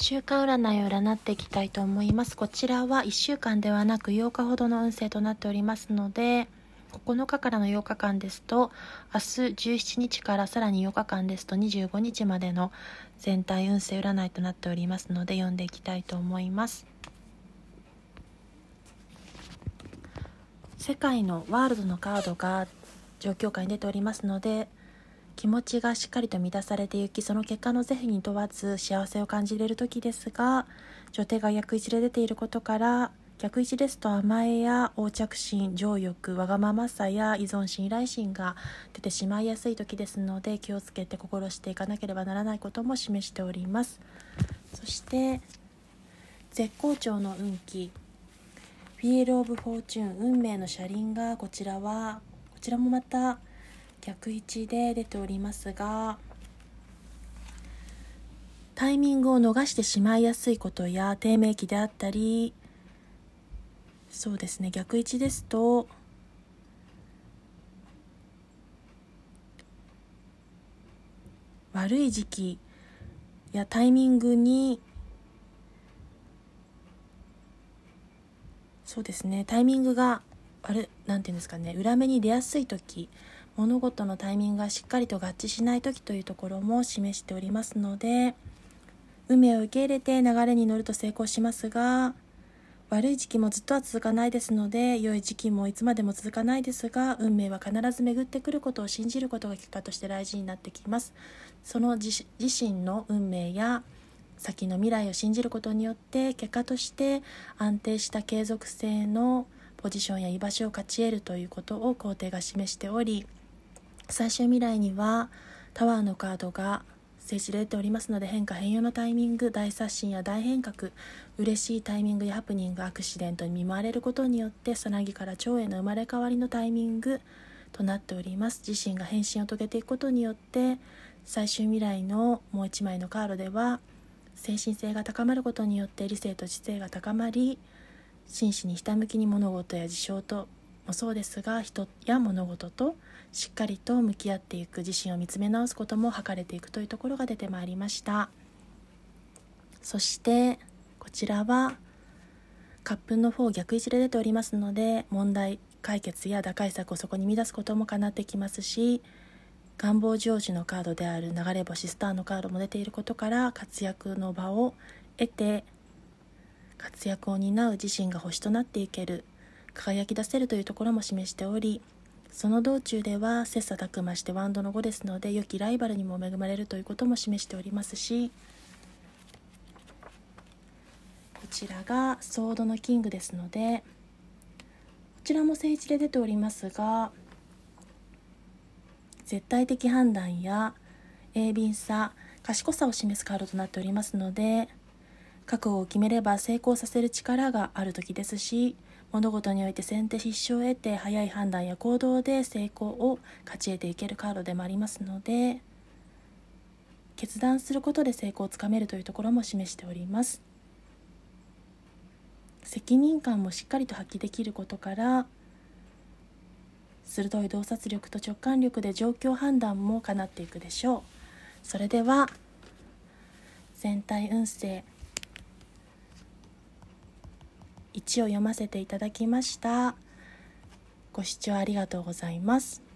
週間占いを占っていきたいと思います。こちらは1週間ではなく8日ほどの運勢となっておりますので、9日からの8日間ですと、明日17日からさらに8日間ですと25日までの全体運勢占いとなっておりますので、読んでいきたいと思います。世界のワールドのカードが状況下に出ておりますので、気持ちがしっかりと満たされていきその結果の是非に問わず幸せを感じれる時ですが女帝が逆位置で出ていることから逆位置ですと甘えや横着心情欲わがままさや依存心依頼心が出てしまいやすい時ですので気をつけて心していかなければならないことも示しております。そして絶好調の運気。 Wheel of Fortune 運命の車輪がこちらはこちらもまた逆位置で出ておりますがタイミングを逃してしまいやすいことや低迷期であったりそうですね逆位置ですと悪い時期やタイミングにそうですねタイミングがあれなんていうんですかね裏目に出やすい時物事のタイミングがしっかりと合致しない時というところも示しておりますので運命を受け入れて流れに乗ると成功しますが悪い時期もずっとは続かないですので良い時期もいつまでも続かないですが運命は必ず巡ってくることを信じることが結果として大事になってきます。その自身の運命や先の未来を信じることによって結果として安定した継続性のポジションや居場所を勝ち得るということを皇帝が示しており最終未来にはタワーのカードが聖地で出ておりますので変化変容のタイミング大刷新や大変革嬉しいタイミングやハプニングアクシデントに見舞われることによってさなぎから蝶への生まれ変わりのタイミングとなっております。自身が変身を遂げていくことによって最終未来のもう一枚のカードでは精神性が高まることによって理性と知性が高まり真摯にひたむきに物事や事象ともそうですが人や物事としっかりと向き合っていく自身を見つめ直すことも図れていくというところが出てまいりました。そしてこちらはカップの4逆位置で出ておりますので問題解決や打開策をそこに乱すこともかなってきますし願望成就のカードである流れ星スターのカードも出ていることから活躍の場を得て活躍を担う自身が星となっていける。輝き出せるというところも示しておりその道中では切磋琢磨してワンドの5ですので良きライバルにも恵まれるということも示しておりますしこちらがソードのキングですのでこちらも聖地で出ておりますが絶対的判断や鋭敏さ賢さを示すカードとなっておりますので覚悟を決めれば成功させる力がある時ですし物事において先手必勝を得て早い判断や行動で成功を勝ち得ていけるカードでもありますので決断することで成功をつかめるというところも示しております。責任感もしっかりと発揮できることから鋭い洞察力と直感力で状況判断もかなっていくでしょう。それでは全体運勢1を読ませていただきました。ご視聴ありがとうございます。